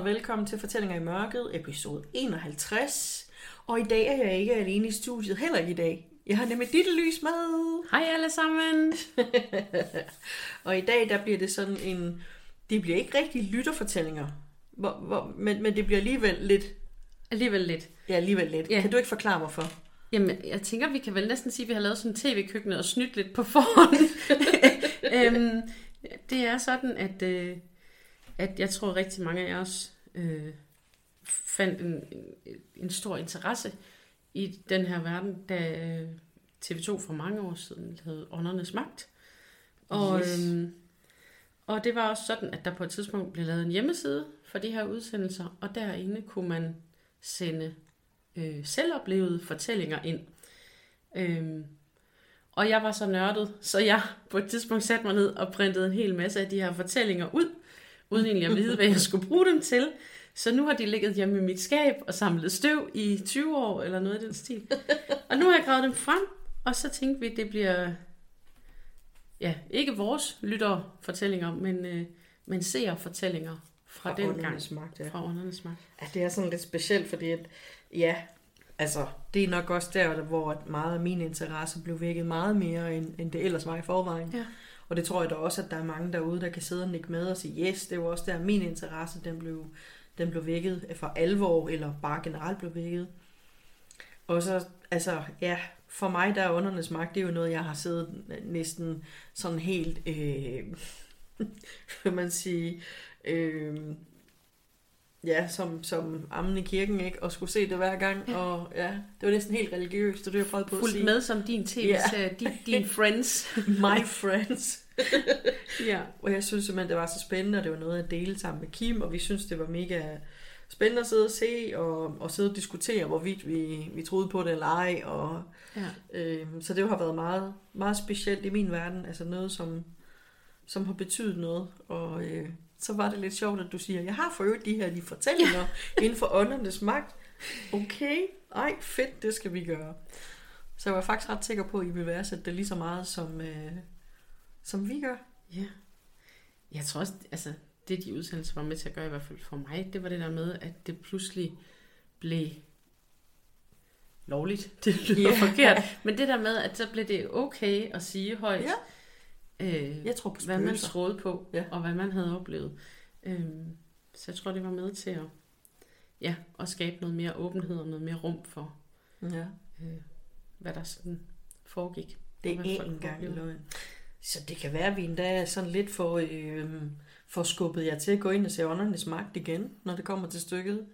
og velkommen til Fortællinger i Mørket, episode 51. Og i dag er jeg ikke alene i studiet, heller ikke i dag. Jeg har nemlig dit lys med. Hej alle sammen. og i dag, der bliver det sådan en... Det bliver ikke rigtig lytterfortællinger, hvor, hvor, men, men det bliver alligevel lidt... Alligevel lidt. Ja, alligevel lidt. Ja. Kan du ikke forklare mig for? Jamen, jeg tænker, vi kan vel næsten sige, at vi har lavet sådan en tv-køkken og snydt lidt på forhånd. øhm, det er sådan, at, øh, at jeg tror rigtig mange af os øh, fandt en, en, stor interesse i den her verden, da øh, TV2 for mange år siden lavede Åndernes Magt. Og, Yes. øhm, og det var også sådan, at der på et tidspunkt blev lavet en hjemmeside for de her udsendelser, og derinde kunne man sende øh, selvoplevede fortællinger ind. Øhm, og jeg var så nørdet, så jeg på et tidspunkt satte mig ned og printede en hel masse af de her fortællinger ud, uden egentlig at vide, hvad jeg skulle bruge dem til. Så nu har de ligget hjemme i mit skab og samlet støv i 20 år, eller noget i den stil. Og nu har jeg gravet dem frem, og så tænkte vi, at det bliver, ja, ikke vores lytterfortællinger, men, øh, men seerfortællinger fra, den gang. Magt, ja. Fra åndernes magt. Ja, det er sådan lidt specielt, fordi at, ja, altså, det er nok også der, hvor at meget af min interesse blev vækket meget mere, end, end det ellers var i forvejen. Ja. Og det tror jeg da også, at der er mange derude, der kan sidde og nikke med og sige, yes, det var også der, min interesse, den blev, den blev vækket for alvor, eller bare generelt blev vækket. Og så, altså, ja, for mig der er åndernes magt, det er jo noget, jeg har siddet næsten sådan helt, øh, vil man sige, øh, ja, som, som ammen i kirken, ikke? Og skulle se det hver gang, ja. og ja, det var næsten helt religiøst, det var jeg på at Fuldt sige. med som din tv-serie, din, din friends. My friends. ja. Og jeg synes simpelthen, det var så spændende, og det var noget, jeg delte sammen med Kim, og vi synes, det var mega spændende at sidde og se, og, og sidde og diskutere, hvorvidt vi, vi troede på det eller ej. Og, ja. øh, så det har været meget, meget specielt i min verden, altså noget, som, som har betydet noget. Og øh, så var det lidt sjovt, at du siger, jeg har for øvrigt de her de fortællinger ja. inden for åndernes magt. Okay, ej fedt, det skal vi gøre. Så jeg var faktisk ret sikker på, at I vil værdsætte det lige så meget, som, øh, som vi gør. Ja. Jeg tror også, altså, det de udsendelser var med til at gøre, i hvert fald for mig, det var det der med, at det pludselig blev lovligt. Det lyder yeah. forkert. Men det der med, at så blev det okay at sige højt, Ja. Øh, Jeg tror på hvad man spøgelser. troede på, Ja. og hvad man havde oplevet. Øhm, så jeg tror, det var med til at, ja, at skabe noget mere åbenhed og noget mere rum for, Ja. øh, hvad der sådan foregik. Det er en gang oplevede. løgn. Så det kan være, at vi endda sådan lidt får, øh, får skubbet jer til at gå ind og se åndernes magt igen, når det kommer til stykket.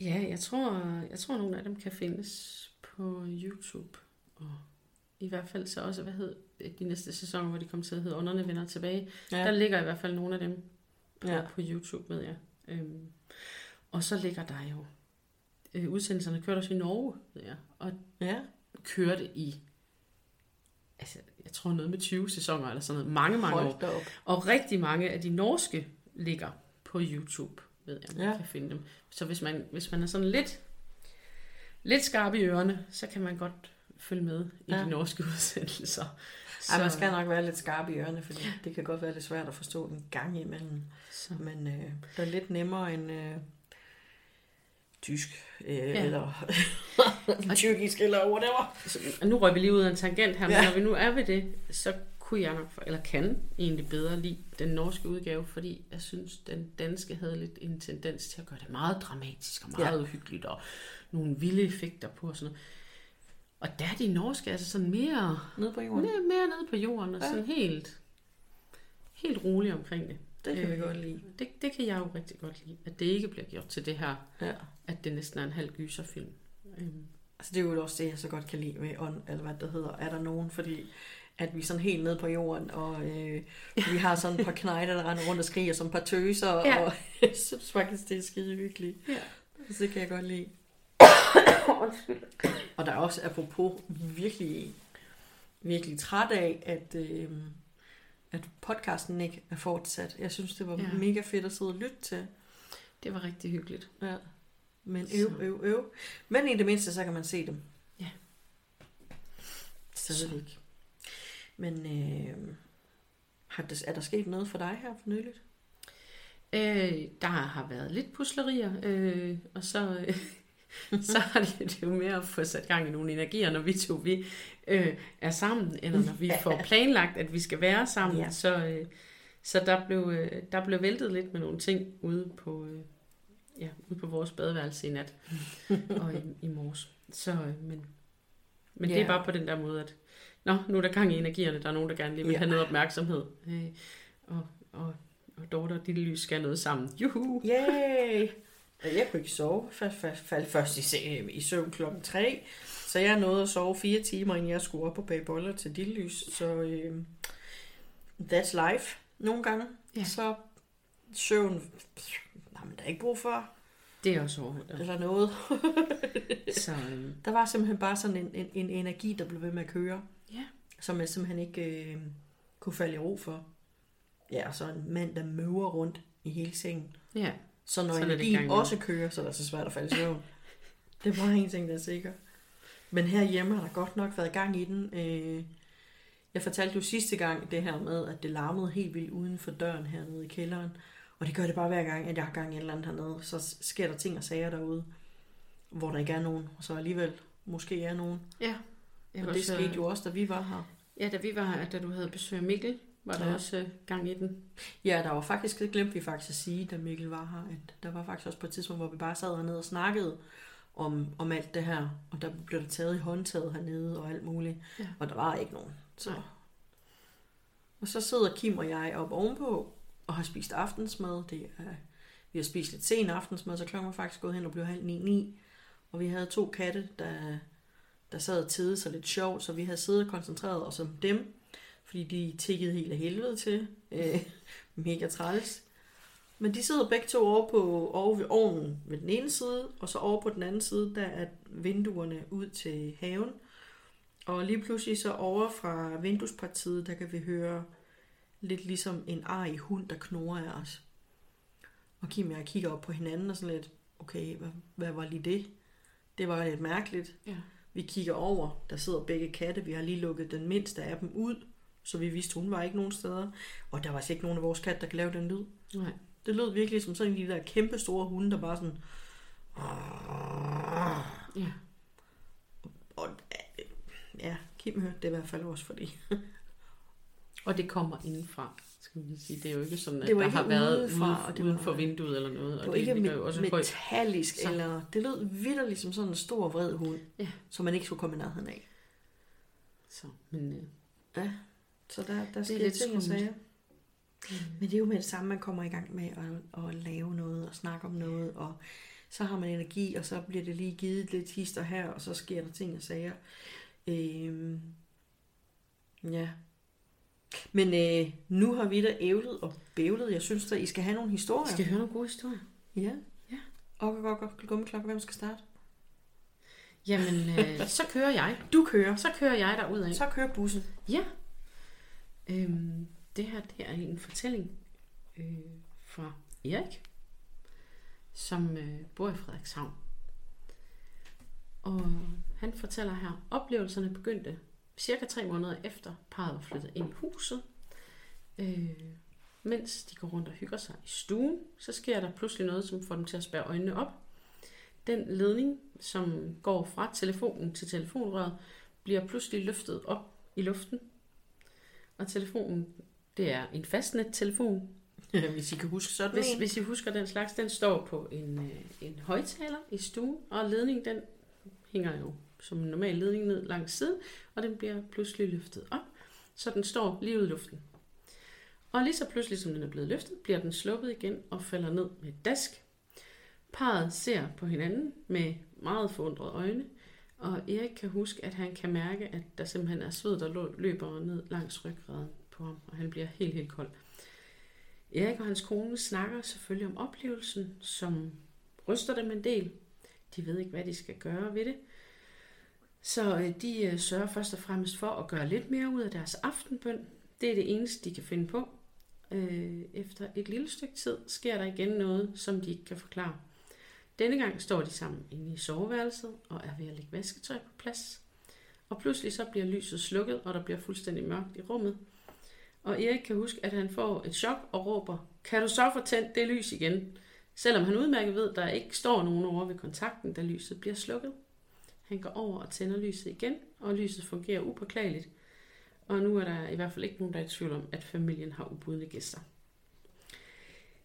Ja, jeg tror, jeg tror, nogle af dem kan findes på YouTube. Og i hvert fald så også, hvad hed de næste sæsoner, hvor de kommer til at hedde Underne vender tilbage. Ja. Der ligger i hvert fald nogle af dem på, Ja. på YouTube, ved jeg. Øhm, og så ligger der jo, øh, udsendelserne kørte også i Norge, ved jeg. Og ja. kørte i, altså, jeg tror noget med 20 sæsoner eller sådan noget, mange, mange år. Hold da op. Og rigtig mange af de norske ligger på YouTube, ved jeg, man ja. kan finde dem. Så hvis man, hvis man er sådan lidt, lidt skarp i ørerne, så kan man godt følge med i Ja. de norske udsendelser. Ej, man skal nok være lidt skarp i ørerne, fordi det kan godt være lidt svært at forstå en gang imellem. så, Men øh, det er lidt nemmere end øh, tysk, øh, ja. Eller tyrkisk, eller whatever. så, nu røg vi lige ud af en tangent her, Ja. men når vi nu er ved det, så kunne jeg nok, eller kan egentlig bedre lide den norske udgave, fordi jeg synes, den danske havde lidt en tendens til at gøre det meget dramatisk og meget ja. uhyggeligt, og nogle vilde effekter på og sådan noget. Og der er de norske altså sådan mere Nede på jorden. Mere, mere nede på jorden, og Ja. sådan helt, helt rolig omkring det. Det kan vi Øh, godt lide. Det, det kan jeg jo rigtig godt lide, at det ikke bliver gjort til det her, Ja. at det næsten er en halv gyserfilm. Øhm, Altså, det er jo også det, jeg så godt kan lide ved ånd, eller hvad det hedder. Er der nogen, fordi at vi er sådan helt nede på jorden, og øh, vi har sådan et par knejder, der render rundt og skriger som par tøser. Ja. og jeg synes faktisk, det er skide hyggeligt. Ja. Så det kan jeg godt lide. Og der er også, apropos, virkelig, virkelig træt af, at, øh, at podcasten ikke er fortsat. Jeg synes, det var ja. Mega fedt at sidde og lytte til. det var rigtig hyggeligt. Ja. Men Så- øv, øv, øv. Men i det mindste, så kan man se dem. Ja. Stadigvæk. Men øh, har der, er der sket noget for dig her for nyligt? Øh, der har været lidt puslerier, øh, og så, øh, så har det, det jo mere at få sat gang i nogle energier, når vi to vi, øh, er sammen, eller når vi får planlagt, at vi skal være sammen. Ja. Så, øh, så der, blev, øh, der blev væltet lidt med nogle ting ude på, øh, ja, ude på vores badeværelse i nat og i, i morges. Så, øh, men men Ja. det er bare på den der måde, at Nå, nu er der gang i energierne, der er nogen, der gerne lige vil Ja. have noget opmærksomhed. Øh, og, og, og Dorte og Lille Lys skal noget sammen. Juhu! Yay! Jeg kunne ikke sove. Faldt fald, fald først i, se- i søvn klokken 3. Så jeg nåede at sove fire timer, inden jeg skulle op og bage boller til dillys. Så øh, that's life nogle gange. Ja. Så søvn, men der er ikke brug for, Det er også overhovedet. eller noget. Så øh, Der var simpelthen bare sådan en, en, en energi, der blev ved med at køre. Ja. Som jeg simpelthen ikke øh, kunne falde i ro for. Ja, og så en mand, der møver rundt i hele sengen. ja, Så når Så er energien også kører, så er det så svært at falde i søvn. det er bare en ting, der er sikker. Men herhjemme har der godt nok været gang i den. Øh, jeg fortalte jo sidste gang det her med, at det larmede helt vildt uden for døren hernede i kælderen. Og det gør det bare hver gang, at jeg har gang i et eller andet hernede. Så sker der ting og sager derude, hvor der ikke er nogen. Og så alligevel måske er nogen. ja. Jeg Og det skete jo også, da vi var her. Ja, da vi var her, da du havde besøg af Mikkel, var der Ja. også øh, gang i den. Ja, der var faktisk, det glemte vi faktisk at sige, da Mikkel var her, at der var faktisk også på et tidspunkt, hvor vi bare sad hernede og snakkede om, om alt det her, og der blev der taget i håndtaget hernede og alt muligt, Ja. og der var ikke nogen. Så. Nej. Og så sidder Kim og jeg op ovenpå og har spist aftensmad. Det er, vi har spist lidt sen aftensmad, så klokken var faktisk gået hen og blev halv ni, ni. Og vi havde to katte, der, der sad og tede sig lidt sjovt, så vi havde siddet og koncentreret os om dem, fordi de tikkede helt af helvede til. Øh, mega træls. Men de sidder begge to over, på, over ved ovnen ved den ene side, og så over på den anden side, der er vinduerne ud til haven. Og lige pludselig så over fra vinduespartiet, der kan vi høre lidt ligesom en arg hund, der knurrer af os. Og Kim og jeg kigger op på hinanden og sådan lidt, okay, hvad, hvad var lige det? Det var lidt mærkeligt. Ja. Vi kigger over, der sidder begge katte. Vi har lige lukket den mindste af dem ud, så vi vidste, hun var ikke nogen steder. Og der var altså ikke nogen af vores katte, der kan lave den lyd. Nej. Det lød virkelig som sådan de der kæmpe store hunde, der bare sådan... Ja. Og, ja, Kim hørte det i hvert fald også, fordi... Og det kommer indenfra, skal lige sige. Det er jo ikke sådan, at Det var der har været udefra, ude, og det uden for vinduet eller noget. Det var og ikke jo også metallisk, Så- eller... Det lød vidderligt som sådan en stor, vred hund, Ja. som man ikke skulle komme i nærheden af. Så, men øh, Så der, der er sker lidt ting og sager. Men det er jo med det samme, man kommer i gang med at, at lave noget og snakke om noget, og så har man energi, og så bliver det lige givet lidt hister her, og så sker der ting og sager. Øhm, ja. Men øh, nu har vi da ævlet og bævlet. Jeg synes da, I skal have nogle historier. skal vi høre nogle gode historier? Ja. Ja. Og og og gummiklokke, hvem skal starte? Jamen, øh, så kører jeg. Du kører. Så kører jeg derudad. Så kører bussen. Ja. Øhm, det her det er en fortælling øh, fra Erik, som øh, bor i Frederikshavn. Og han fortæller her, oplevelserne begyndte cirka tre måneder efter parret var flyttet ind i huset. Øh, mens de går rundt og hygger sig i stuen, så sker der pludselig noget, som får dem til at spære øjnene op. Den ledning, som går fra telefonen til telefonrøret, bliver pludselig løftet op i luften. Og telefonen, det er en fastnet-telefon. Hvis I kan huske sådan Hvis, en. hvis I husker den slags, den står på en, øh, en højtaler i stuen, og ledningen, den hænger jo som en normal ledning ned langs siden, og den bliver pludselig løftet op, så den står lige ude i luften. Og lige så pludselig, som den er blevet løftet, bliver den sluppet igen og falder ned med et dask. Parret ser på hinanden med meget forundrede øjne, og Erik kan huske, at han kan mærke, at der simpelthen er sved, der løber ned langs ryggraden på ham, og han bliver helt, helt kold. Erik og hans kone snakker selvfølgelig om oplevelsen, som ryster dem en del. De ved ikke, hvad de skal gøre ved det. Så øh, de øh, sørger først og fremmest for at gøre lidt mere ud af deres aftenbøn. Det er det eneste, de kan finde på. Øh, efter et lille stykke tid sker der igen noget, som de ikke kan forklare. Denne gang står de sammen inde i soveværelset og er ved at lægge vasketøj på plads. Og pludselig så bliver lyset slukket, og der bliver fuldstændig mørkt i rummet. Og Erik kan huske, at han får et chok og råber, kan du så få tændt det lys igen? Selvom han udmærket ved, at der ikke står nogen over ved kontakten, da lyset bliver slukket. Han går over og tænder lyset igen, og lyset fungerer upåklageligt. Og nu er der i hvert fald ikke nogen, der er i tvivl om, at familien har ubudne gæster.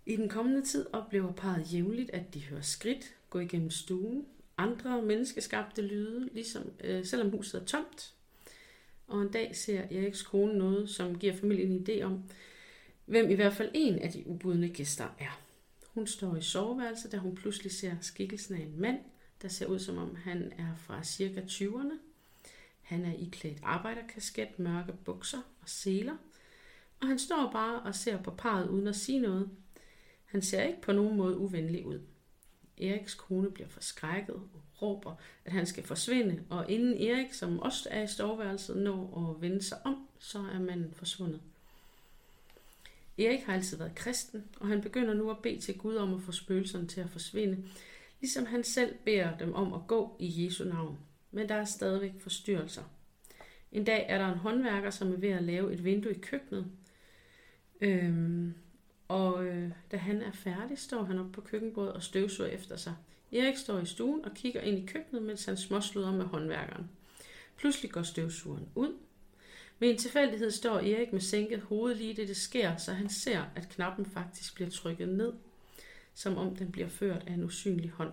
I den kommende tid oplever parret jævnligt, at de hører skridt gå igennem stuen, andre menneskeskabte lyde, ligesom, øh, selvom huset er tomt. Og en dag ser Eriks kone noget, som giver familien en idé om, hvem i hvert fald en af de ubudne gæster er. Hun står i soveværelset, da hun pludselig ser skikkelsen af en mand, der ser ud som om han er fra cirka 20'erne. Han er iklædt arbejderkasket, mørke bukser og seler, og han står bare og ser på parret uden at sige noget. Han ser ikke på nogen måde uvenlig ud. Eriks kone bliver forskrækket og råber, at han skal forsvinde, og inden Erik, som også er i stoveværelset, når at vende sig om, så er manden forsvundet. Erik har altid været kristen, og han begynder nu at bede til Gud om at få spøgelserne til at forsvinde, ligesom han selv beder dem om at gå i Jesu navn. Men der er stadigvæk forstyrrelser. En dag er der en håndværker, som er ved at lave et vindue i køkkenet. Øhm, og øh, da han er færdig, står han op på køkkenbordet og støvsuger efter sig. Erik står i stuen og kigger ind i køkkenet, mens han småsluder med håndværkeren. Pludselig går støvsugeren ud. Med en tilfældighed står Erik med sænket hoved lige det, det sker, så han ser, at knappen faktisk bliver trykket ned, som om den bliver ført af en usynlig hånd.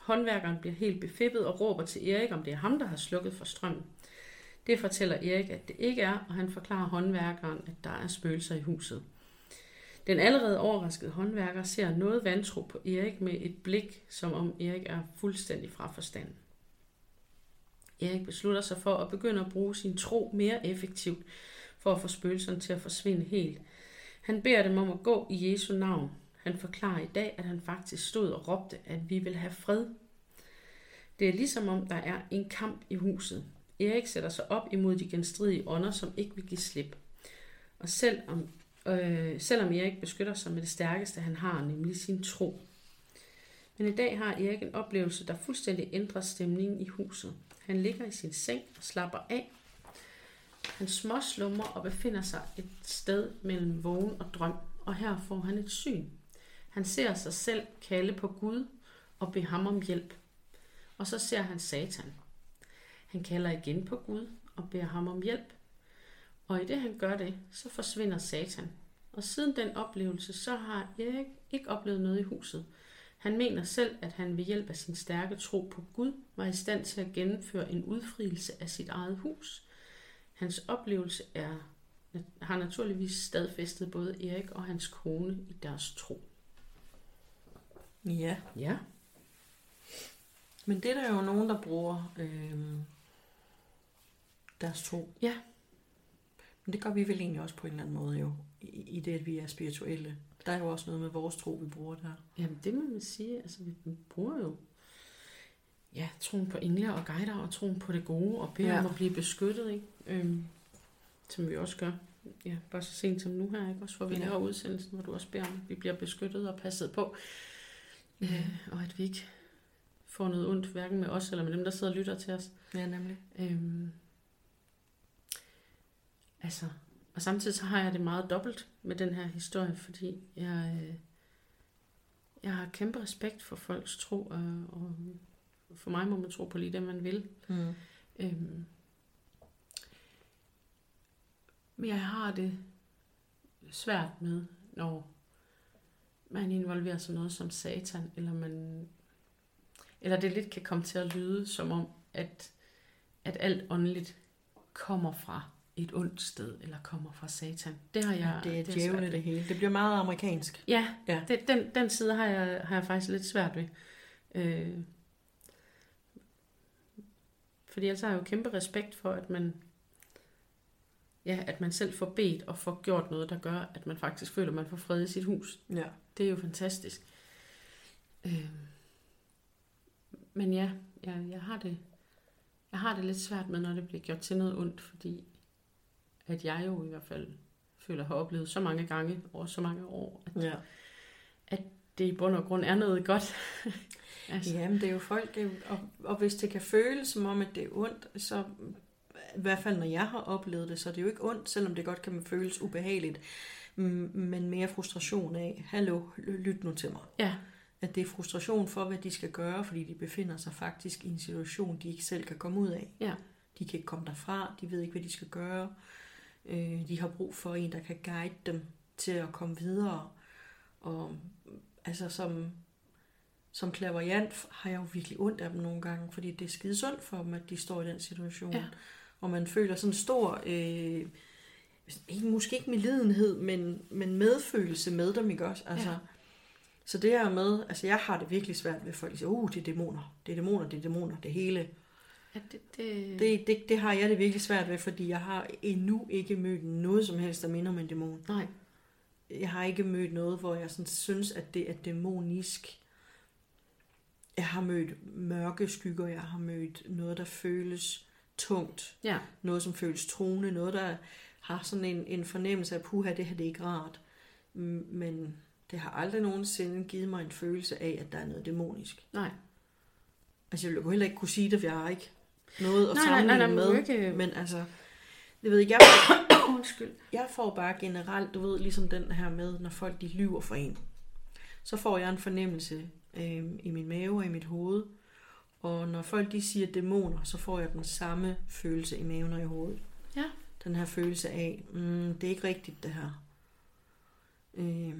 Håndværkeren bliver helt befippet og råber til Erik, om det er ham, der har slukket for strømmen. Det fortæller Erik, at det ikke er, og han forklarer håndværkeren, at der er spøgelser i huset. Den allerede overraskede håndværker ser noget vantro på Erik med et blik, som om Erik er fuldstændig fra forstanden. Erik beslutter sig for at begynde at bruge sin tro mere effektivt for at få spøgelserne til at forsvinde helt. Han beder dem om at gå i Jesu navn. Han forklarer i dag, at han faktisk stod og råbte, at vi vil have fred. Det er ligesom om, der er en kamp i huset. Erik sætter sig op imod de genstridige ånder, som ikke vil give slip. Og selvom, øh, selvom Erik beskytter sig med det stærkeste, han har, nemlig sin tro. Men i dag har Erik en oplevelse, der fuldstændig ændrer stemningen i huset. Han ligger i sin seng og slapper af. Han småslummer og befinder sig et sted mellem vågen og drøm, og her får han et syn. Han ser sig selv kalde på Gud og bede ham om hjælp. Og så ser han Satan. Han kalder igen på Gud og beder ham om hjælp. Og i det han gør det, så forsvinder Satan. Og siden den oplevelse, så har Erik ikke oplevet noget i huset. Han mener selv, at han ved hjælp af sin stærke tro på Gud var i stand til at gennemføre en udfrielse af sit eget hus. Hans oplevelse er, har naturligvis stadfæstet både Erik og hans kone i deres tro. Ja. Ja. Men det er der jo nogen, der bruger øh, deres tro. Ja. Men det gør vi vel egentlig også på en eller anden måde jo, i, i det, at vi er spirituelle. Der er jo også noget med vores tro, vi bruger der. Jamen, det må man sige. Altså, vi bruger jo ja, troen på engle og guider, og troen på det gode, og beder ja. Ja. om at blive beskyttet, ikke? Øhm, som vi også gør. Ja, bare så sent som nu her, ikke? Også hvor vi Ja. laver udsendelsen, hvor du også beder om, at vi bliver beskyttet og passet på. Øh, og at vi ikke får noget ondt, hverken med os eller med dem, der sidder og lytter til os. Ja, nemlig. Øhm, altså, og samtidig så har jeg det meget dobbelt med den her historie, fordi jeg, øh, jeg har kæmpe respekt for folks tro, og, og for mig må man tro på lige det, man vil. Mm. Øhm, men jeg har det svært med, når man involverer sig noget som satan, eller man eller det lidt kan komme til at lyde som om, at, at alt åndeligt kommer fra et ondt sted, eller kommer fra satan. Det har jeg, Ja, det er svært djævle ved. det hele. Det bliver meget amerikansk. Ja, Ja. Det, den, den side har jeg, har jeg faktisk lidt svært ved. Øh, fordi ellers har jeg jo kæmpe respekt for, at man, ja, at man selv får bedt og får gjort noget, der gør, at man faktisk føler, at man får fred i sit hus. Ja. Det er jo fantastisk. Øh, men ja, jeg, jeg, har det, jeg har det lidt svært med, når det bliver gjort til noget ondt, fordi at jeg jo i hvert fald føler, at har oplevet så mange gange over så mange år, at ja. det i bund og grund er noget godt. altså, Jamen, det er jo folk, det er jo- og, og hvis det kan føles som om, at det er ondt, så i hvert fald når jeg har oplevet det, så er det jo ikke ondt, selvom det godt kan føles ubehageligt, men mere frustration af, hallo, lyt nu til mig. Ja, At det er frustration for, hvad de skal gøre, fordi de befinder sig faktisk i en situation, de ikke selv kan komme ud af. ja, De kan ikke komme derfra, de ved ikke, hvad de skal gøre. Øh, de har brug for en, der kan guide dem til at komme videre. Og altså som, som klaverjant har jeg jo virkelig ondt af dem nogle gange, fordi det er skide sundt for dem, at de står i den situation. Ja. Og man føler sådan stor, øh, ikke, måske ikke medlidenhed, men, men medfølelse med dem, ikke også? Altså, Ja. Så det her med, altså jeg har det virkelig svært ved folk, der siger, uh, det er dæmoner, det er dæmoner, det er dæmoner, det hele. Ja det, det, Det, det, det har jeg det virkelig svært ved, fordi jeg har endnu ikke mødt noget som helst, der minder om en dæmon. nej, Jeg har ikke mødt noget, hvor jeg sådan synes, at det er dæmonisk. Jeg har mødt mørke skygger, jeg har mødt noget, der føles tungt, ja, noget, som føles truende, noget, der har sådan en, en fornemmelse af, puha, det her det er ikke rart. Men det har aldrig nogensinde givet mig en følelse af, at der er noget dæmonisk. nej. Altså, jeg ville jo heller ikke kunne sige det, for jeg har ikke noget at Nej, nej, nej, sammenligne nej, men med. ikke- Men altså, det ved jeg, jeg Undskyld. Jeg får bare generelt, du ved, ligesom den her med, når folk de lyver for en. Så får jeg en fornemmelse øh, i min mave og i mit hoved. Og når folk de siger dæmoner, så får jeg den samme følelse i maven og i hovedet. Ja. Den her følelse af, mm, det er ikke rigtigt det her. Øh,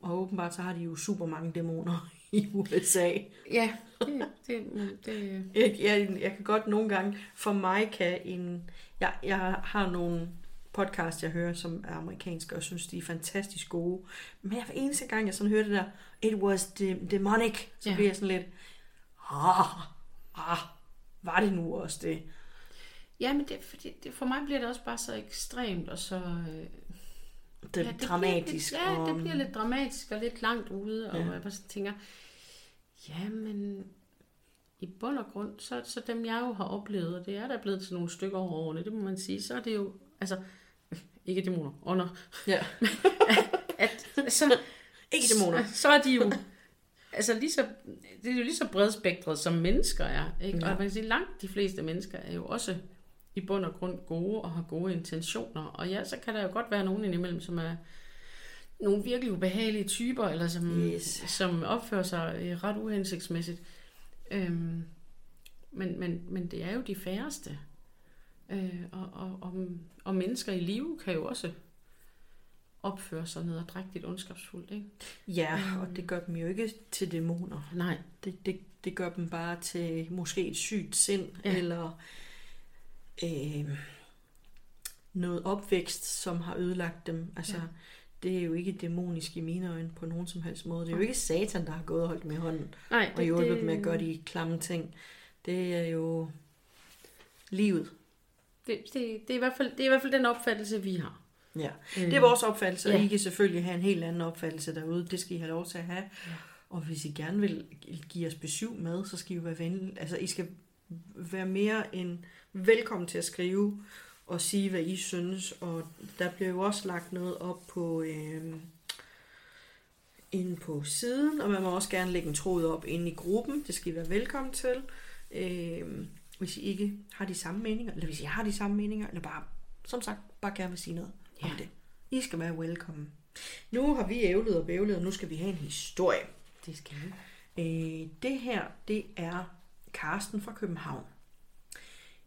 og åbenbart så har de jo super mange dæmoner i USA. Ja, det, det, det, Jeg, jeg, jeg kan godt nogle gange, for mig kan en, jeg, jeg har nogle podcast, jeg hører, som er amerikanske, og synes, de er fantastisk gode. Men hver eneste gang, jeg sådan hører det der, it was de- demonic, så Ja. bliver jeg sådan lidt, ah, ah, var det nu også det? ja, men det, fordi det, for mig bliver det også bare så ekstremt, og så... Øh, Det ja, det dramatisk. Bliver lidt, ja, og, det bliver lidt dramatisk og lidt langt ude, og Ja. jeg bare tænker, ja, men i bund og grund, så, så dem jeg jo har oplevet, og det er der blevet til nogle stykker over årene, det må man sige, så er det jo, altså, ikke dæmoner, ånder, Ja, at så, ikke dæmoner. Så, så er de jo, altså lige så, det er jo lige så bredspektret som mennesker er, ikke? Ja. Og man kan sige, langt de fleste mennesker er jo også i bund og grund gode og har gode intentioner. Og ja, så kan der jo godt være nogen indimellem, som er nogle virkelig ubehagelige typer, eller som, Yes. som opfører sig øh, ret uhensigtsmæssigt. Øhm, men, men, men det er jo de færreste. Øh, og, og, og, og mennesker i live kan jo også opføre sig nederdrægtigt ondskabsfuldt, ikke? Ja, og det gør dem jo ikke til dæmoner. Nej, Det, det, det gør dem bare til måske et sygt sind, ja. eller øh, noget opvækst, som har ødelagt dem. Altså, Ja. det er jo ikke dæmonisk i mine øjne på nogen som helst måde. Det er jo ikke satan, der har gået og holdt i hånden Nej, og hjulpet dem med at gøre de klamme ting. Det er jo livet. Det, det, det, er i hvert fald, det er i hvert fald den opfattelse, vi har. Ja. Øh, Det er vores opfattelse, og Ja. I kan selvfølgelig have en helt anden opfattelse derude. Det skal I have lov til at have. Ja. Og hvis I gerne vil give os besøg med, så skal I jo være venlige. Altså, I skal være mere end velkommen til at skrive og sige, hvad I synes. Og der bliver jo også lagt noget op på... Øh, inde på siden, og man må også gerne lægge en tråd op inde i gruppen. Det skal I være velkommen til. Øh, hvis I ikke har de samme meninger, eller hvis I har de samme meninger, eller bare, som sagt, bare gerne vil sige noget. Ja. om det. I skal være velkommen. Nu har vi ævlet og bævlet, og nu skal vi have en historie. Det skal vi. Øh, det her, det er Karsten fra København.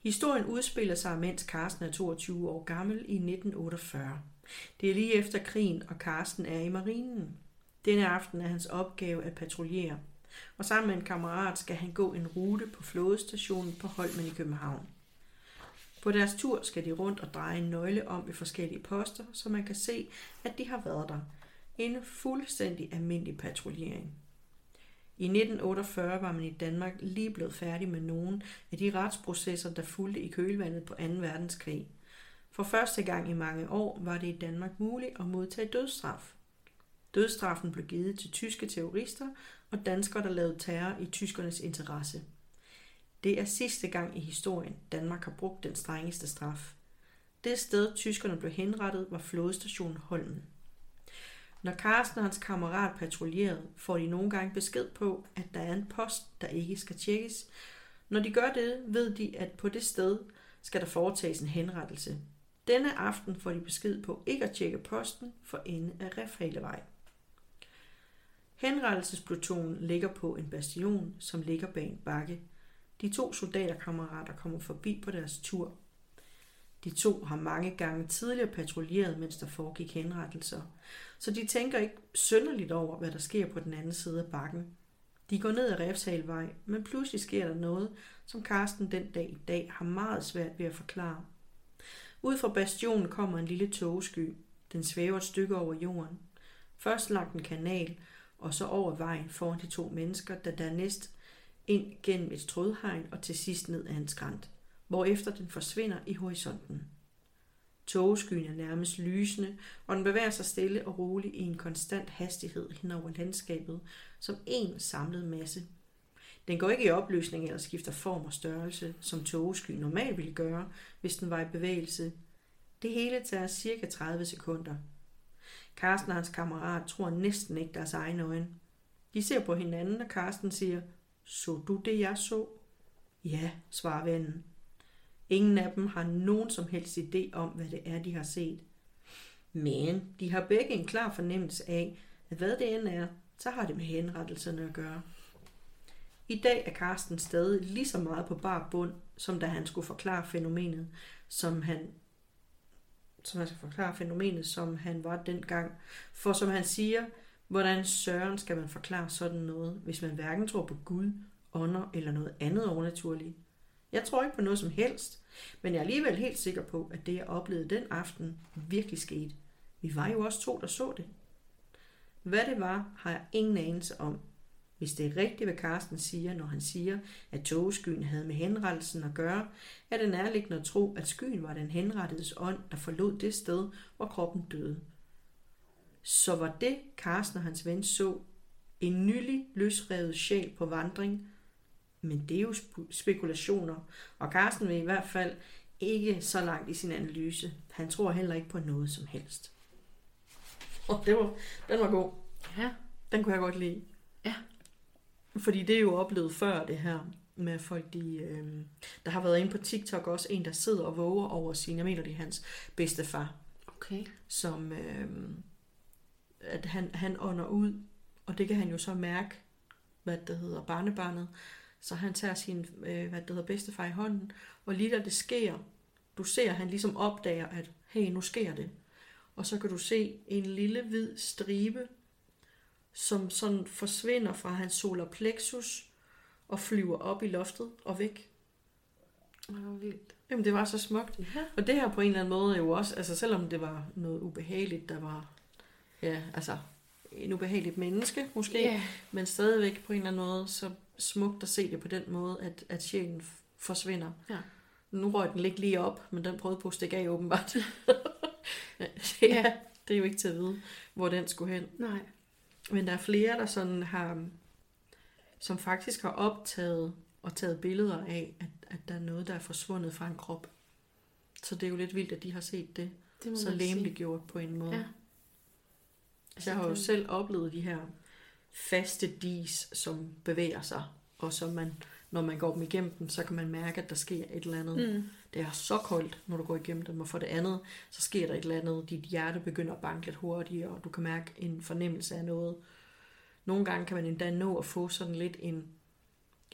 Historien udspiller sig, mens Karsten er 22 år gammel i 1948. Det er lige efter krigen, og Karsten er i marinen. Denne aften er hans opgave at patruljere, og sammen med en kammerat skal han gå en rute på flådestationen på Holmen i København. På deres tur skal de rundt og dreje en nøgle om ved forskellige poster, så man kan se, at de har været der. En fuldstændig almindelig patruljering. I 1948 var man i Danmark lige blevet færdig med nogle af de retsprocesser, der fulgte i kølvandet på 2. verdenskrig. For første gang i mange år var det i Danmark muligt at modtage dødsstraf. Dødsstraffen blev givet til tyske terrorister og danskere, der lavede terror i tyskernes interesse. Det er sidste gang i historien, Danmark har brugt den strengeste straf. Det sted, tyskerne blev henrettet, var flådestationen Holmen. Når Karsten og hans kammerat patruljerede, får de nogle gange besked på, at der er en post, der ikke skal tjekkes. Når de gør det, ved de, at på det sted skal der foretages en henrettelse. Denne aften får de besked på ikke at tjekke posten for ende af Refhalevej. Henrettelsesplutonen ligger på en bastion, som ligger bag en bakke. De to soldaterkammerater kommer forbi på deres tur. De to har mange gange tidligere patruljeret, mens der foregik henrettelser, så de tænker ikke synderligt over, hvad der sker på den anden side af bakken. De går ned ad Refshalvej, men pludselig sker der noget, som Karsten den dag i dag har meget svært ved at forklare. Ud fra bastionen kommer en lille togesky. Den svæver et stykke over jorden. Først langt en kanal, og så over vejen foran de to mennesker, der dernæst ind gennem et trådhegn og til sidst ned ad en skrant, hvorefter den forsvinder i horisonten. Togeskyen er nærmest lysende, og den bevæger sig stille og roligt i en konstant hastighed hen over landskabet, som en samlet masse. Den går ikke i opløsning eller skifter form og størrelse, som togesky normalt ville gøre, hvis den var i bevægelse. Det hele tager cirka 30 sekunder. Karsten og hans kammerat tror næsten ikke deres egne øjne. De ser på hinanden, og Karsten siger, så du det, jeg så? Ja, svarer vennen. Ingen af dem har nogen som helst idé om, hvad det er, de har set. Men de har begge en klar fornemmelse af, at hvad det end er, så har det med henrettelserne at gøre. I dag er Karsten stadig lige så meget på bar bund, som da han skulle forklare fænomenet, som han som han skal forklare fænomenet, som han var dengang. For som han siger, hvordan søren skal man forklare sådan noget, hvis man hverken tror på Gud, ånder eller noget andet overnaturligt. Jeg tror ikke på noget som helst, men jeg er alligevel helt sikker på, at det jeg oplevede den aften virkelig skete. Vi var jo også to, der så det. Hvad det var, har jeg ingen anelse om. Hvis det er rigtigt, hvad Carsten siger, når han siger, at togeskyen havde med henrettelsen at gøre, er det nærliggende at tro, at skyen var den henrettedes ånd, der forlod det sted, hvor kroppen døde. Så var det, Carsten og hans ven så, en nylig løsrevet sjæl på vandring, men det er jo spekulationer, og Carsten vil i hvert fald ikke så langt i sin analyse. Han tror heller ikke på noget som helst. Og det var, den var god. Ja. Den kunne jeg godt lide. Ja. Fordi det er jo oplevet før det her med folk, de, øh, der har været inde på TikTok også en, der sidder og våger over sin, jeg mener det er hans bedstefar, Okay. som øh, at han, han ånder ud, og det kan han jo så mærke, hvad det hedder, barnebarnet, så han tager sin, øh, hvad det hedder, bedstefar i hånden, og lige da det sker, du ser, han ligesom opdager, at hey, nu sker det. Og så kan du se en lille hvid stribe, som sådan forsvinder fra hans solar plexus og flyver op i loftet og væk. Det var vildt. Jamen, det var så smukt. Ja. Og det her på en eller anden måde jo også, altså selvom det var noget ubehageligt, der var, ja, altså en ubehageligt menneske måske, Ja. men stadigvæk på en eller anden måde så smukt at se det på den måde, at, at sjælen forsvinder. Ja. Nu røg den ikke lige op, men den prøvede på at stikke af åbenbart. ja, det er jo ikke til at vide, hvor den skulle hen. Nej. Men der er flere, der sådan har, som faktisk har optaget og taget billeder af, at, at der er noget, der er forsvundet fra en krop. Så det er jo lidt vildt, at de har set det Det så sige. gjort på en måde. Ja. Altså, jeg har jo selv oplevet de her faste dis, som bevæger sig, og som man, når man går dem igennem dem, så kan man mærke, at der sker et eller andet. Mm. Det er så koldt, når du går igennem dem, og for det andet, så sker der et eller andet. Dit hjerte begynder at banke lidt hurtigere, og du kan mærke en fornemmelse af noget. Nogle gange kan man endda nå at få sådan lidt en,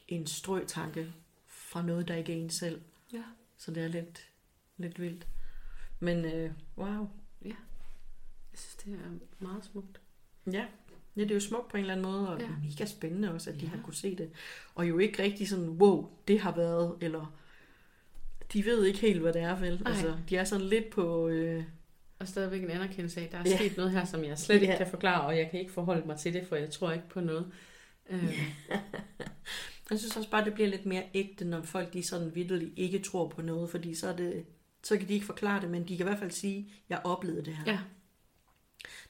en strøtanke fra noget, der ikke er en selv. Ja. Så det er lidt, lidt vildt. Men øh, wow. Jeg synes, det er meget smukt. Ja. Ja, det er jo smukt på en eller anden måde, og Ja. ja. mega spændende også, at de Ja. har kunne se det. Og jo ikke rigtig sådan, wow, det har været, eller de ved ikke helt, hvad det er, vel? Nej. Altså, de er sådan lidt på... Øh, Og stadigvæk en anerkendelse af, at der er Ja. sket noget her, som jeg slet ikke Ja. kan forklare, og jeg kan ikke forholde mig til det, for jeg tror ikke på noget. Øh, jeg synes også bare, det bliver lidt mere ægte, når folk de sådan vidderligt ikke tror på noget, fordi så, er det, så kan de ikke forklare det, men de kan i hvert fald sige, jeg oplevede det her. ja,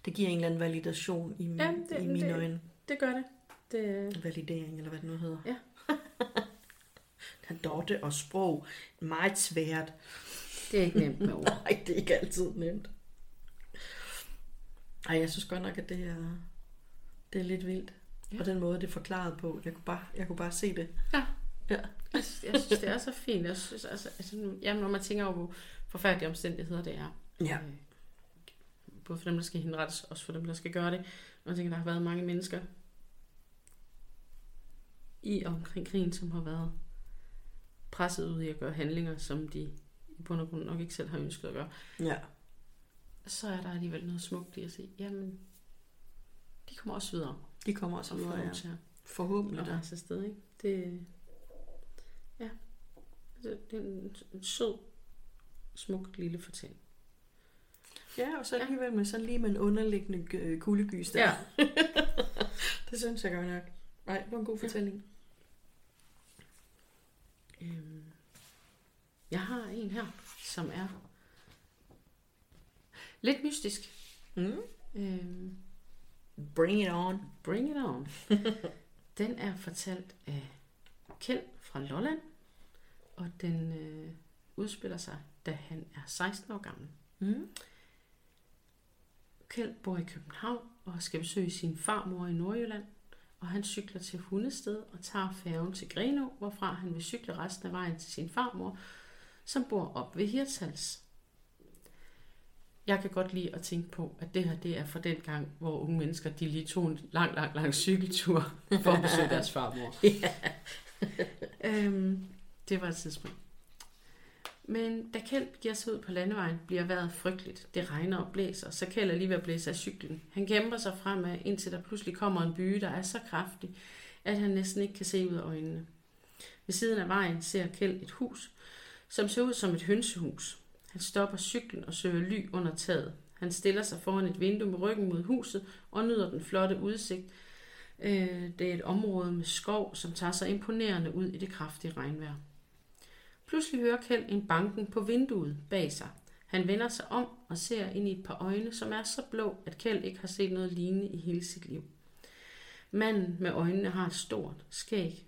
Det giver en eller anden validation i, Ja, det- i mine det- øjne. det gør det. det Validering, eller hvad det nu hedder. Ja. Kadotte og sprog, meget svært. det er ikke nemt med ord. Nej, det er ikke altid nemt. Ej, jeg synes godt nok, at det er, det er lidt vildt. Ja. Og den måde, det er forklaret på. Jeg kunne bare, jeg kunne bare se det. Ja. Ja. Jeg, synes- jeg synes, det er så fint. Jeg synes, altså, altså, jamen, når man tænker over, hvor forfærdelige omstændigheder det er. Ja. Øh, både for dem, der skal henrettes, også for dem, der skal gøre det. Og jeg tænker, der har været mange mennesker i og omkring krigen, som har været presset ud i at gøre handlinger, som de i bund og grund nok ikke selv har ønsket at gøre. Ja. Så er der alligevel noget smukt i at sige, jamen, de kommer også videre. De kommer også Og videre, ja. til Forhåbentlig da. rejse afsted, ikke? Det, ja, det, det er en sød, smuk lille fortælling. Ja, og så Ja. alligevel med sådan lige med en underliggende øh, kuldegys der. Ja. det synes jeg godt nok. Nej, det var en god fortælling. Øhm, jeg har en her, som er lidt mystisk. Mm. Øhm, Bring it on. bring it on. den er fortalt af Kjeld fra Lolland, og den øh, udspiller sig, da han er 16 år gammel. Mm. Kjeld bor i København og skal besøge sin farmor i Nordjylland, og han cykler til Hundested og tager færgen til Grenå, hvorfra han vil cykle resten af vejen til sin farmor, som bor op ved Hirtshals. Jeg kan godt lide at tænke på, at det her det er fra den gang, hvor unge mennesker de lige tog en lang, lang, lang cykeltur for at besøge deres farmor. øhm, det var et tidspunkt. Men da Kjeld giver sig ud på landevejen, bliver vejret frygteligt. Det regner og blæser, så Kjeld er lige ved at blæse af cyklen. Han kæmper sig fremad, indtil der pludselig kommer en byge, der er så kraftig, at han næsten ikke kan se ud af øjnene. Ved siden af vejen ser Kjeld et hus, som ser ud som et hønsehus. Han stopper cyklen og søger ly under taget. Han stiller sig foran et vindue med ryggen mod huset og nyder den flotte udsigt. Øh, det er et område med skov, som tager sig imponerende ud i det kraftige regnvejr. Pludselig hører Kjeld en banken på vinduet bag sig. Han vender sig om og ser ind i et par øjne, som er så blå, at Kjeld ikke har set noget lignende i hele sit liv. Manden med øjnene har et stort skæg,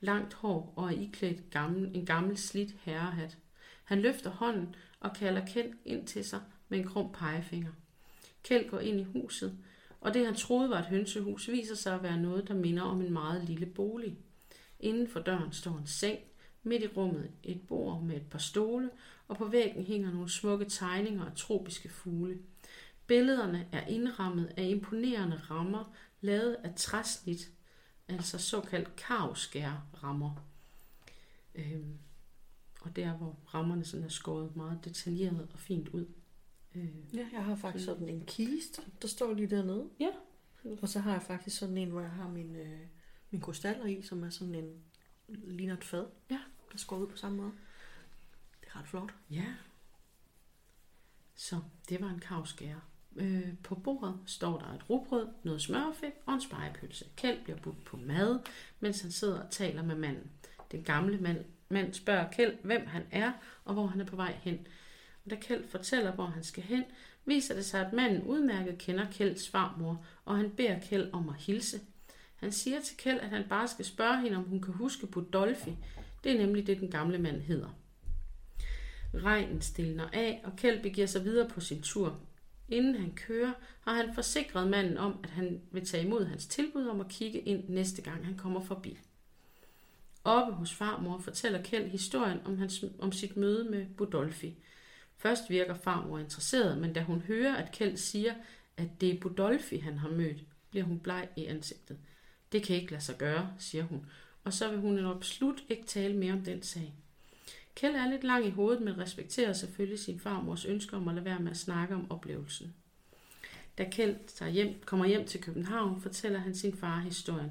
langt hår og er iklædt gammel, en gammel slidt herrehat. Han løfter hånden og kalder Kjeld ind til sig med en krum pegefinger. Kjeld går ind i huset, og det han troede var et hønsehus viser sig at være noget, der minder om en meget lille bolig. Inden for døren står en seng, midt i rummet et bord med et par stole, og på væggen hænger nogle smukke tegninger af tropiske fugle. Billederne er indrammet af imponerende rammer, lavet af træsnit, altså såkaldt kavskær-rammer. Øhm, og der, hvor rammerne sådan er skåret meget detaljeret og fint ud. Øh, Ja, jeg har faktisk sådan en kiste, der står lige dernede. Ja. Og så har jeg faktisk sådan en, hvor jeg har min, øh, min krystaller i, som er sådan en, ligner et fad. Ja. Der skåret ud på samme måde. Det er ret flot. Ja. Så det var en kavskære. Øh, på bordet står der et rugbrød, noget smørfedt og en spejepølse. Kjeld bliver budt på mad, mens han sidder og taler med manden. Den gamle mand, mand spørger Kjeld, hvem han er og hvor han er på vej hen. Og da Kjeld fortæller, hvor han skal hen, viser det sig, at manden udmærket kender Kjelds farmor, og han beder Kjeld om at hilse. Han siger til Kjeld, at han bare skal spørge hende, om hun kan huske Budolfi. Det er nemlig det, den gamle mand hedder. Regnen stilner af, og Kjeld begiver sig videre på sin tur. Inden han kører, har han forsikret manden om, at han vil tage imod hans tilbud om at kigge ind næste gang han kommer forbi. Oppe hos farmor fortæller Kjeld historien om, hans, om sit møde med Budolfi. Først virker farmor interesseret, men da hun hører, at Kjeld siger, at det er Budolfi, han har mødt, bliver hun bleg i ansigtet. Det kan ikke lade sig gøre, siger hun, og så vil hun absolut ikke tale mere om den sag. Kjell er lidt lang i hovedet, men respekterer selvfølgelig sin farmors ønske om at lade være med at snakke om oplevelsen. Da Kjeld tager hjem, kommer hjem til København, fortæller han sin far historien.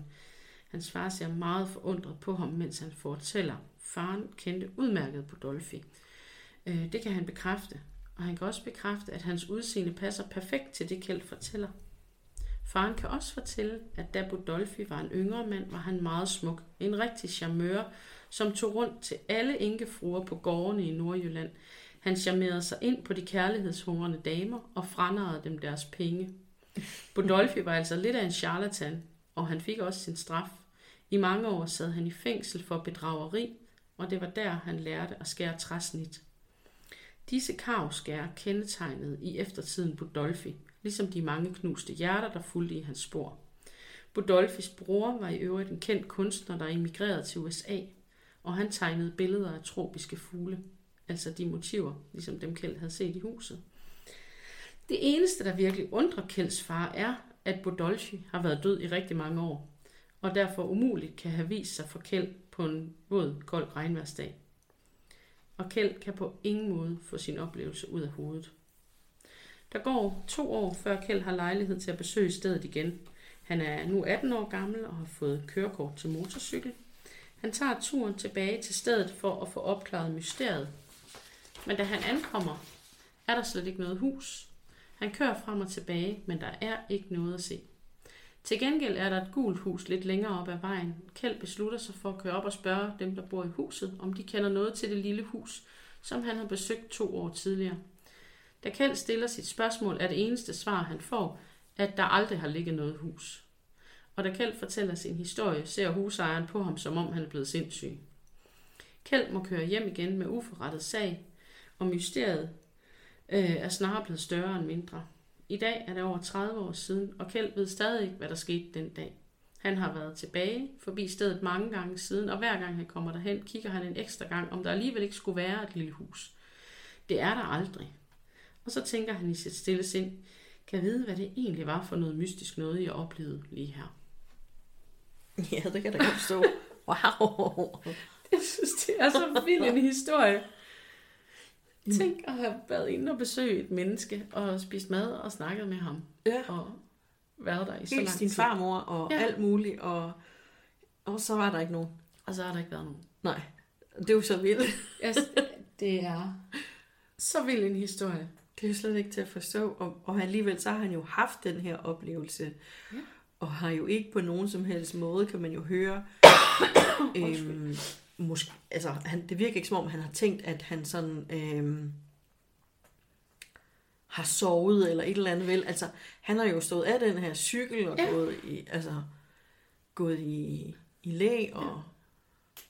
Hans far ser meget forundret på ham, mens han fortæller. Faren kendte udmærket på Dolphy. Øh, det kan han bekræfte, og han kan også bekræfte, at hans udseende passer perfekt til det, Kjeld fortæller. Faren kan også fortælle, at da Budolfi var en yngre mand, var han meget smuk. En rigtig charmeur, som tog rundt til alle enkefruer på gårdene i Nordjylland. Han charmerede sig ind på de kærlighedshungrende damer og franarede dem deres penge. Budolfi var altså lidt af en charlatan, og han fik også sin straf. I mange år sad han i fængsel for bedrageri, og det var der, han lærte at skære træsnit. Disse karvskær kendetegnede i eftertiden Budolfi, ligesom de mange knuste hjerter, der fulgte i hans spor. Budolfis bror var i øvrigt en kendt kunstner, der emigrerede til USA, og han tegnede billeder af tropiske fugle, altså de motiver, ligesom dem Kjeld havde set i huset. Det eneste, der virkelig undrer Kjelds far, er, at Budolfi har været død i rigtig mange år, og derfor umuligt kan have vist sig for Kjeld på en våd, kold regnværsdag. Og Kjeld kan på ingen måde få sin oplevelse ud af hovedet. Der går to år, før Kjeld har lejlighed til at besøge stedet igen. Han er nu 18 år gammel og har fået kørekort til motorcykel. Han tager turen tilbage til stedet for at få opklaret mysteriet. Men da han ankommer, er der slet ikke noget hus. Han kører frem og tilbage, men der er ikke noget at se. Til gengæld er der et gult hus lidt længere op ad vejen. Kjeld beslutter sig for at køre op og spørge dem, der bor i huset, om de kender noget til det lille hus, som han har besøgt to år tidligere. Da Kjeld stiller sit spørgsmål, er det eneste svar, han får, at der aldrig har ligget noget hus. Og da Kjeld fortæller sin historie, ser husejeren på ham, som om han er blevet sindssyg. Kjeld må køre hjem igen med uforrettet sag, og mysteriet øh, er snarere blevet større end mindre. I dag er det over 30 år siden, og Kjeld ved stadig ikke, hvad der skete den dag. Han har været tilbage forbi stedet mange gange siden, og hver gang han kommer derhen, kigger han en ekstra gang, om der alligevel ikke skulle være et lille hus. Det er der aldrig. Og så tænker han i sit stille sind, kan jeg vide, hvad det egentlig var for noget mystisk noget, jeg oplevede lige her. Ja, det kan da godt forstå. Wow. Jeg synes, det er så vild en historie. Tænk at have været inde og besøge et menneske, og spist mad og snakket med ham, Ja, og været der i så helt lang din tid. farmor og Ja. alt muligt, og, og så var der ikke nogen. Og så har der ikke været nogen. Nej, det er jo så vildt. Altså, det er så vild en historie. Det er jo slet ikke til at forstå, og, og alligevel så har han jo haft den her oplevelse, Ja. og har jo ikke på nogen som helst måde, kan man jo høre, øhm, måske, altså han, det virker ikke som om, han har tænkt, at han sådan øhm, har sovet eller et eller andet vel. Altså, han har jo stået af den her cykel og Ja. gået i, altså, gået i, i læ og ja.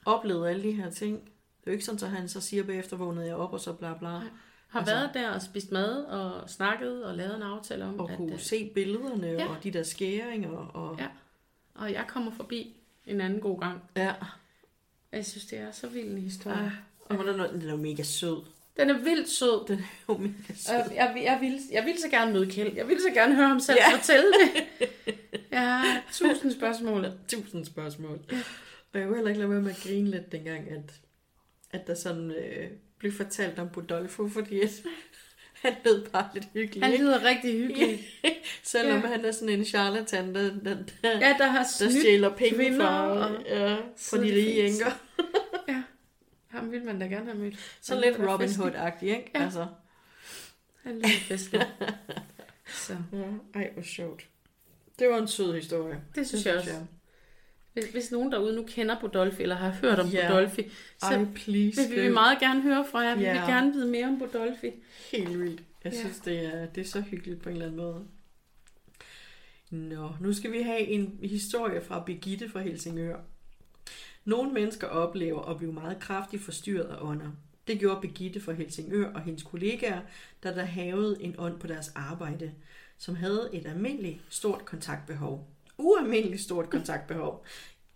oplevet alle de her ting. Det er jo ikke sådan, at han så siger bagefter, vågnede jeg op og så bla bla. Nej. Har Altså- været der og spist mad og snakket og lavet en aftale om, Og at, kunne øh, se billederne Ja. ja. og de der skæringer. Og, Ja. og jeg kommer forbi en anden god gang. ja. Jeg synes, det er så vild en historie. Ej, og den er, den er mega sød. Den er vildt sød. Den er jo mega sød. Jeg, jeg, jeg, vil, jeg vil så gerne møde Kjeld. Jeg vil så gerne høre ham selv Ja. fortælle det. Har tusind spørgsmål. Tusind spørgsmål. Og jeg kunne heller ikke lade være med at grine lidt dengang, at, at der sådan øh, blev fortalt om Budolfo, fordi at, han lød bare lidt hyggelig. Han ikke? lyder rigtig hyggelig. Selvom Ja. han er sådan en charlatan, der, der, der, Ja, der har der stjæler penge fra, og ja, fra sidder de rige enker. Ja, ham vil man da gerne have mødt. Så Han lidt Robin. Hood-agtig, ikke? Ja. Altså. Han lyder festlig. Så Ja, ej, hvor sjovt. Det var en sød historie. det synes jeg også. Hvis, hvis nogen derude nu kender Bodolfi, eller har hørt om Ja. Bodolfi, så Ej, please. vil vi skriv. meget gerne høre fra jer. Vi vil gerne vide mere om Bodolfi. Helt vildt. Jeg Ja. synes, det er, det er så hyggeligt på en eller anden måde. Nå, nu skal vi have en historie fra Birgitte fra Helsingør. Nogle mennesker oplever at blive meget kraftigt forstyrret af ånder. Det gjorde Birgitte fra Helsingør og hendes kollegaer, da der havede en ånd på deres arbejde, som havde et almindeligt stort kontaktbehov. Ualmindeligt stort kontaktbehov.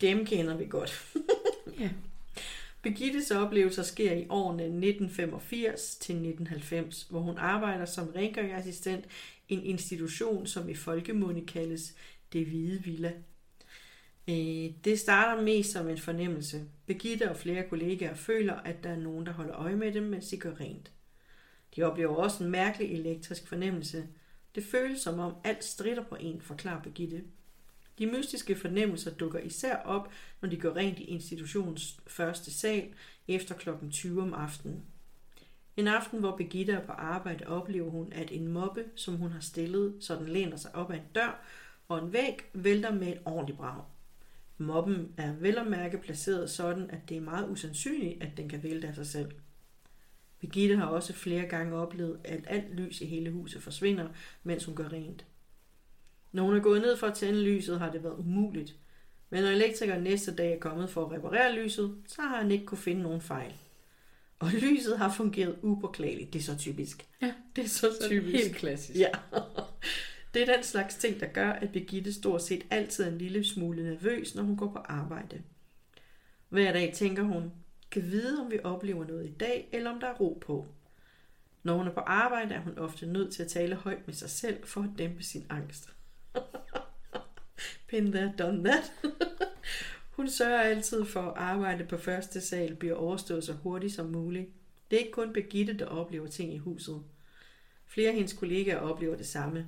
Dem kender vi godt. Ja. Birgittes oplevelser sker i årene 1985 til 1990, hvor hun arbejder som rengøringsassistent i en institution, som i folkemunde kaldes Det Hvide Villa. Øh, Det starter mest som en fornemmelse. Birgitte og flere kollegaer føler, at der er nogen, der holder øje med dem, mens de gør rent. De oplever også en mærkelig elektrisk fornemmelse. Det føles som om alt strider på en, forklarer Birgitte. De mystiske fornemmelser dukker især op, når de går rent i institutionens første sal efter kl. 20 om aftenen. En aften, hvor Birgitte er på arbejde, oplever hun, at en moppe, som hun har stillet, så den læner sig op ad en dør og en væg, vælter med et ordentligt brag. Moppen er vel og mærke placeret sådan, at det er meget usandsynligt, at den kan vælte af sig selv. Birgitte har også flere gange oplevet, at alt lys i hele huset forsvinder, mens hun gør rent. Når hun er gået ned for at tænde lyset, har det været umuligt. Men når elektrikeren næste dag er kommet for at reparere lyset, så har han ikke kunne finde nogen fejl. Og lyset har fungeret upåklageligt. Det er så typisk. Ja. Det er så Så typisk. helt klassisk. Ja. Det er den slags ting, der gør, at Birgitte stort set altid er en lille smule nervøs, når hun går på arbejde. Hver dag tænker hun, Kan vide, om vi oplever noget i dag, eller om der er ro på. Når hun er på arbejde, er hun ofte nødt til at tale højt med sig selv for at dæmpe sin angst. Been there, done that. hun sørger altid for, at arbejde på første sal bliver overstået så hurtigt som muligt. Det er ikke kun Begitte, der oplever ting i huset. Flere af hendes kollegaer oplever det samme.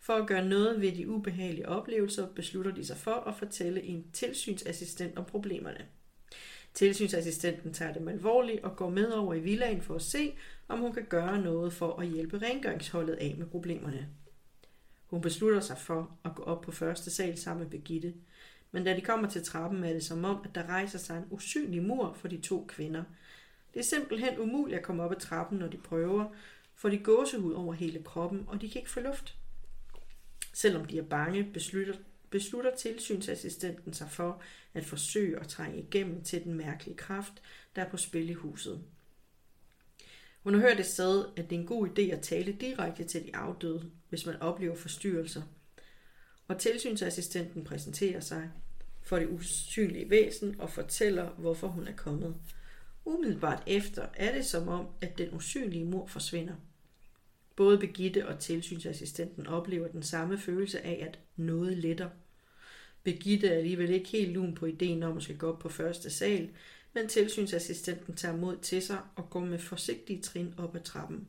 For at gøre noget ved de ubehagelige oplevelser, beslutter de sig for at fortælle en tilsynsassistent om problemerne. Tilsynsassistenten tager dem alvorligt og går med over i villaen for at se, om hun kan gøre noget for at hjælpe rengøringsholdet af med problemerne. Hun beslutter sig for at gå op på første sal sammen med Begitte, men da de kommer til trappen, er det som om, at der rejser sig en usynlig mur for de to kvinder. Det er simpelthen umuligt at komme op ad trappen, når de prøver, for de gåsehud over hele kroppen, og de kan ikke få luft. Selvom de er bange, beslutter, beslutter tilsynsassistenten sig for at forsøge at trænge igennem til den mærkelige kraft, der er på spil i huset. Hun har hørt et sted, at det er en god idé at tale direkte til de afdøde, hvis man oplever forstyrrelser. Og tilsynsassistenten præsenterer sig for det usynlige væsen og fortæller, hvorfor hun er kommet. Umiddelbart efter er det som om, at den usynlige mor forsvinder. Både Begitte og tilsynsassistenten oplever den samme følelse af, at noget letter. Begitte er alligevel ikke helt lun på ideen om at skal gå op på første sal, men tilsynsassistenten tager mod til sig og går med forsigtige trin op ad trappen.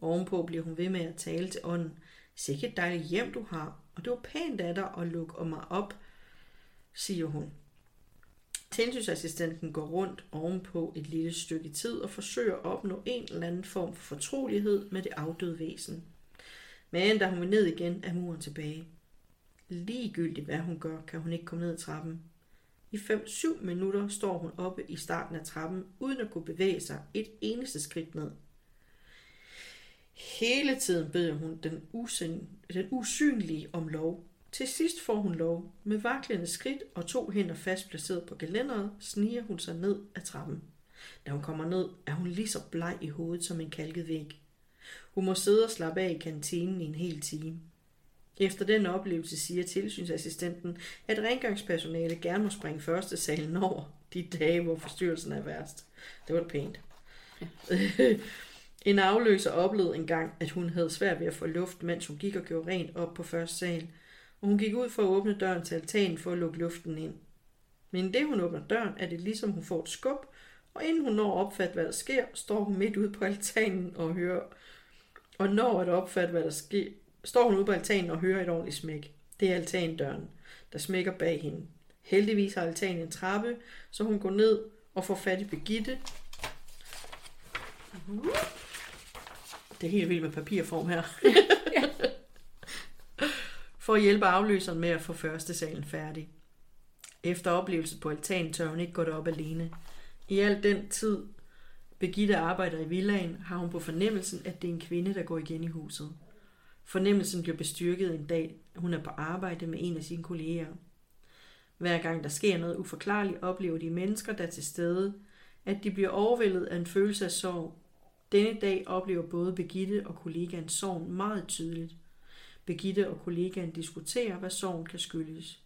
Ovenpå bliver hun ved med at tale til ånden. Sikke et dejligt hjem, du har, og det var pænt af dig at lukke mig op, siger hun. Tilsynsassistenten går rundt ovenpå et lille stykke tid og forsøger at opnå en eller anden form for fortrolighed med det afdøde væsen. Men da hun vil ned igen, er muren tilbage. Ligegyldigt hvad hun gør, kan hun ikke komme ned ad trappen. I 5-7 minutter står hun oppe i starten af trappen, uden at kunne bevæge sig et eneste skridt ned. Hele tiden beder hun den, usyn, den usynlige om lov. Til sidst får hun lov. Med vaklende skridt og to hænder fast placeret på gelænderet, sniger hun sig ned ad trappen. Da hun kommer ned, er hun lige så bleg i hovedet som en kalket væg. Hun må sidde og slappe af i kantinen i en hel time. Efter den oplevelse siger tilsynsassistenten, at rengøringspersonale gerne må springe første salen over de dage, hvor forstyrrelsen er værst. Det var pænt. Ja. en afløser oplevede engang, at hun havde svært ved at få luft, mens hun gik og gjorde rent op på første sal, og hun gik ud for at åbne døren til altanen for at lukke luften ind. Men det hun åbner døren, er det ligesom hun får et skub, og inden hun når at opfatte, hvad der sker, står hun midt ude på altanen og hører, og når at opfatte, hvad der sker, står hun ude på altanen og hører et ordentligt smæk. Det er altandøren, der smækker bag hende. Heldigvis har altanen en trappe, så hun går ned og får fat i Begitte. Det er helt vildt med papirform her. for at hjælpe afløseren med at få første salen færdig. Efter oplevelsen på altanen tør hun ikke gå derop alene. I al den tid, Begitte arbejder i villaen, har hun på fornemmelsen, at det er en kvinde, der går igen i huset. Fornemmelsen bliver bestyrket en dag, hun er på arbejde med en af sine kolleger. Hver gang der sker noget uforklarligt, oplever de mennesker, der er til stede, at de bliver overvældet af en følelse af sorg. Denne dag oplever både Begitte og kollegaen sorgen meget tydeligt. Begitte og kollegaen diskuterer, hvad sorgen kan skyldes.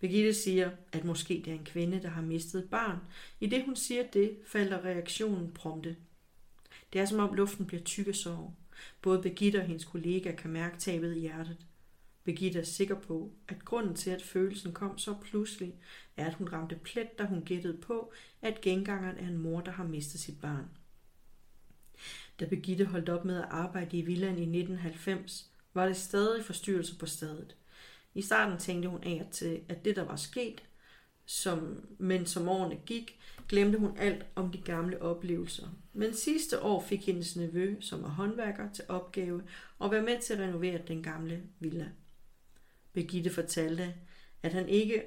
Begitte siger, at måske det er en kvinde, der har mistet et barn. I det hun siger det, falder reaktionen prompte. Det er som om luften bliver tyk af sorg. Både Begitte og hendes kollega kan mærke tabet i hjertet. Begitte er sikker på, at grunden til, at følelsen kom så pludselig, er, at hun ramte plet, da hun gættede på, at gengangeren er en mor, der har mistet sit barn. Da Begitte holdt op med at arbejde i villaen i 1990, var det stadig forstyrrelse på stedet. I starten tænkte hun af til, at det, der var sket, som, men som årene gik, glemte hun alt om de gamle oplevelser. Men sidste år fik hendes nevø, som er håndværker, til opgave at være med til at renovere den gamle villa. Begitte fortalte, at han ikke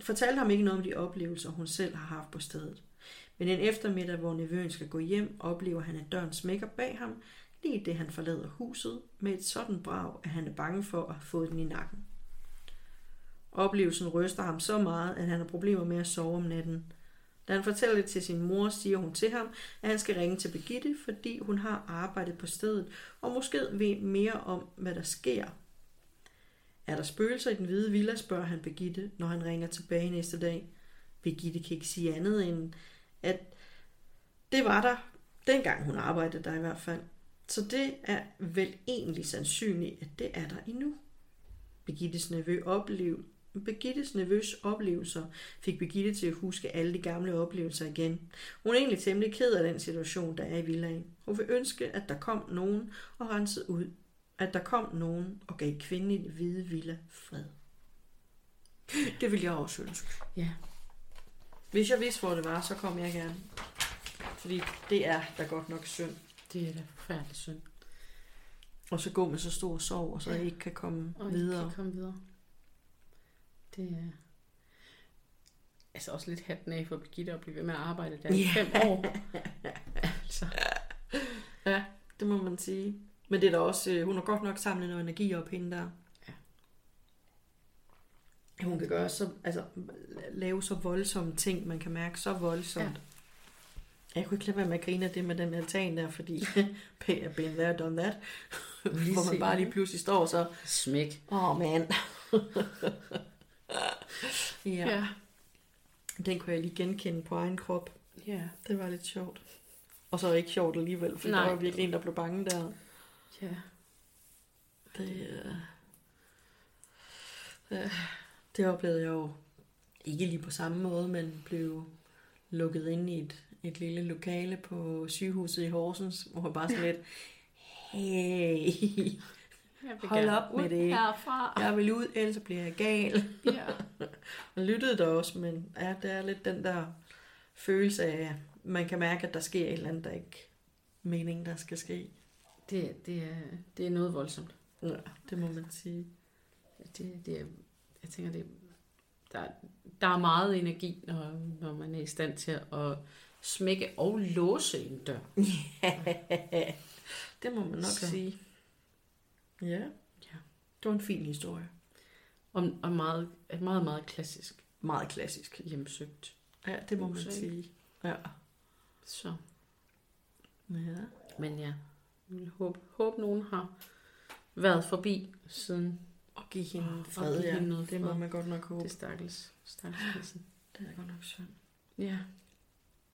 fortalte ham ikke noget om de oplevelser, hun selv har haft på stedet. Men en eftermiddag, hvor nevøen skal gå hjem, oplever han, at døren smækker bag ham, lige det han forlader huset, med et sådan brag, at han er bange for at få den i nakken. Oplevelsen ryster ham så meget, at han har problemer med at sove om natten. Da han fortæller det til sin mor, siger hun til ham, at han skal ringe til Begitte, fordi hun har arbejdet på stedet, og måske ved mere om, hvad der sker. Er der spøgelser i den hvide villa, spørger han Begitte, når han ringer tilbage næste dag. Begitte kan ikke sige andet end, at det var der, dengang hun arbejdede der i hvert fald. Så det er vel egentlig sandsynligt, at det er der endnu. Birgittes nevø oplev, Birgittes nevøs oplevelser fik Birgitte til at huske alle de gamle oplevelser igen. Hun er egentlig temmelig ked af den situation, der er i villaen. Hun vil ønske, at der kom nogen og rensede ud. At der kom nogen og gav kvinden i det hvide villa fred. Det vil jeg også ønske. Ja. Hvis jeg vidste, hvor det var, så kom jeg gerne. Fordi det er da godt nok synd. Det er da forfærdeligt synd. Og så gå med så stor sorg, og så ikke kan komme Og videre. ikke kan komme videre. Det er altså også lidt hatten af for Birgitte at blive ved med at arbejde der i Ja. fem år. altså, Ja, det må man sige. Men det er da også, øh, hun har godt nok samlet noget energi op hende der. Ja. Hun kan gøre så, altså lave så voldsomme ting, man kan mærke så voldsomt. Ja. Jeg kunne ikke lade være med at grine af det med den altan der, fordi pay a been there, done that. Lige Hvor man bare lige pludselig står så, smæk. åh oh, man. Ja. ja. Den kunne jeg lige genkende på egen krop. Ja. Det var lidt sjovt. Og så ikke sjovt alligevel, for Nej. der var virkelig en, der blev bange der. Ja. Det, øh, øh, det oplevede jeg jo ikke lige på samme måde, men blev lukket ind i et, et lille lokale på sygehuset i Horsens, hvor jeg bare sådan lidt, hey, Hold op med det. Herfra. jeg vil ud, ellers så bliver jeg gal. Ja. Og lyttede der også, men ja, det er lidt den der følelse af, at man kan mærke, at der sker et eller andet, der ikke meningen, der skal ske. Det, det, er, det er noget voldsomt. Ja, det må man sige. Det, det er, jeg tænker, det, der, der er meget energi, når, når man er i stand til at smække og låse en dør. det må man nok Så. sige. Ja. Ja. Det var en fin historie. Og, og meget, meget, meget klassisk Meget klassisk. hjemsøgt. Ja, det må man sige. Ja. Så, ja. men ja, jeg vil håbe, håbe nogen har været forbi siden Og give hende Og fred, give ja. hende noget det må man godt nok håbe. det stakkels, stakkels. Det er godt nok synd. Ja,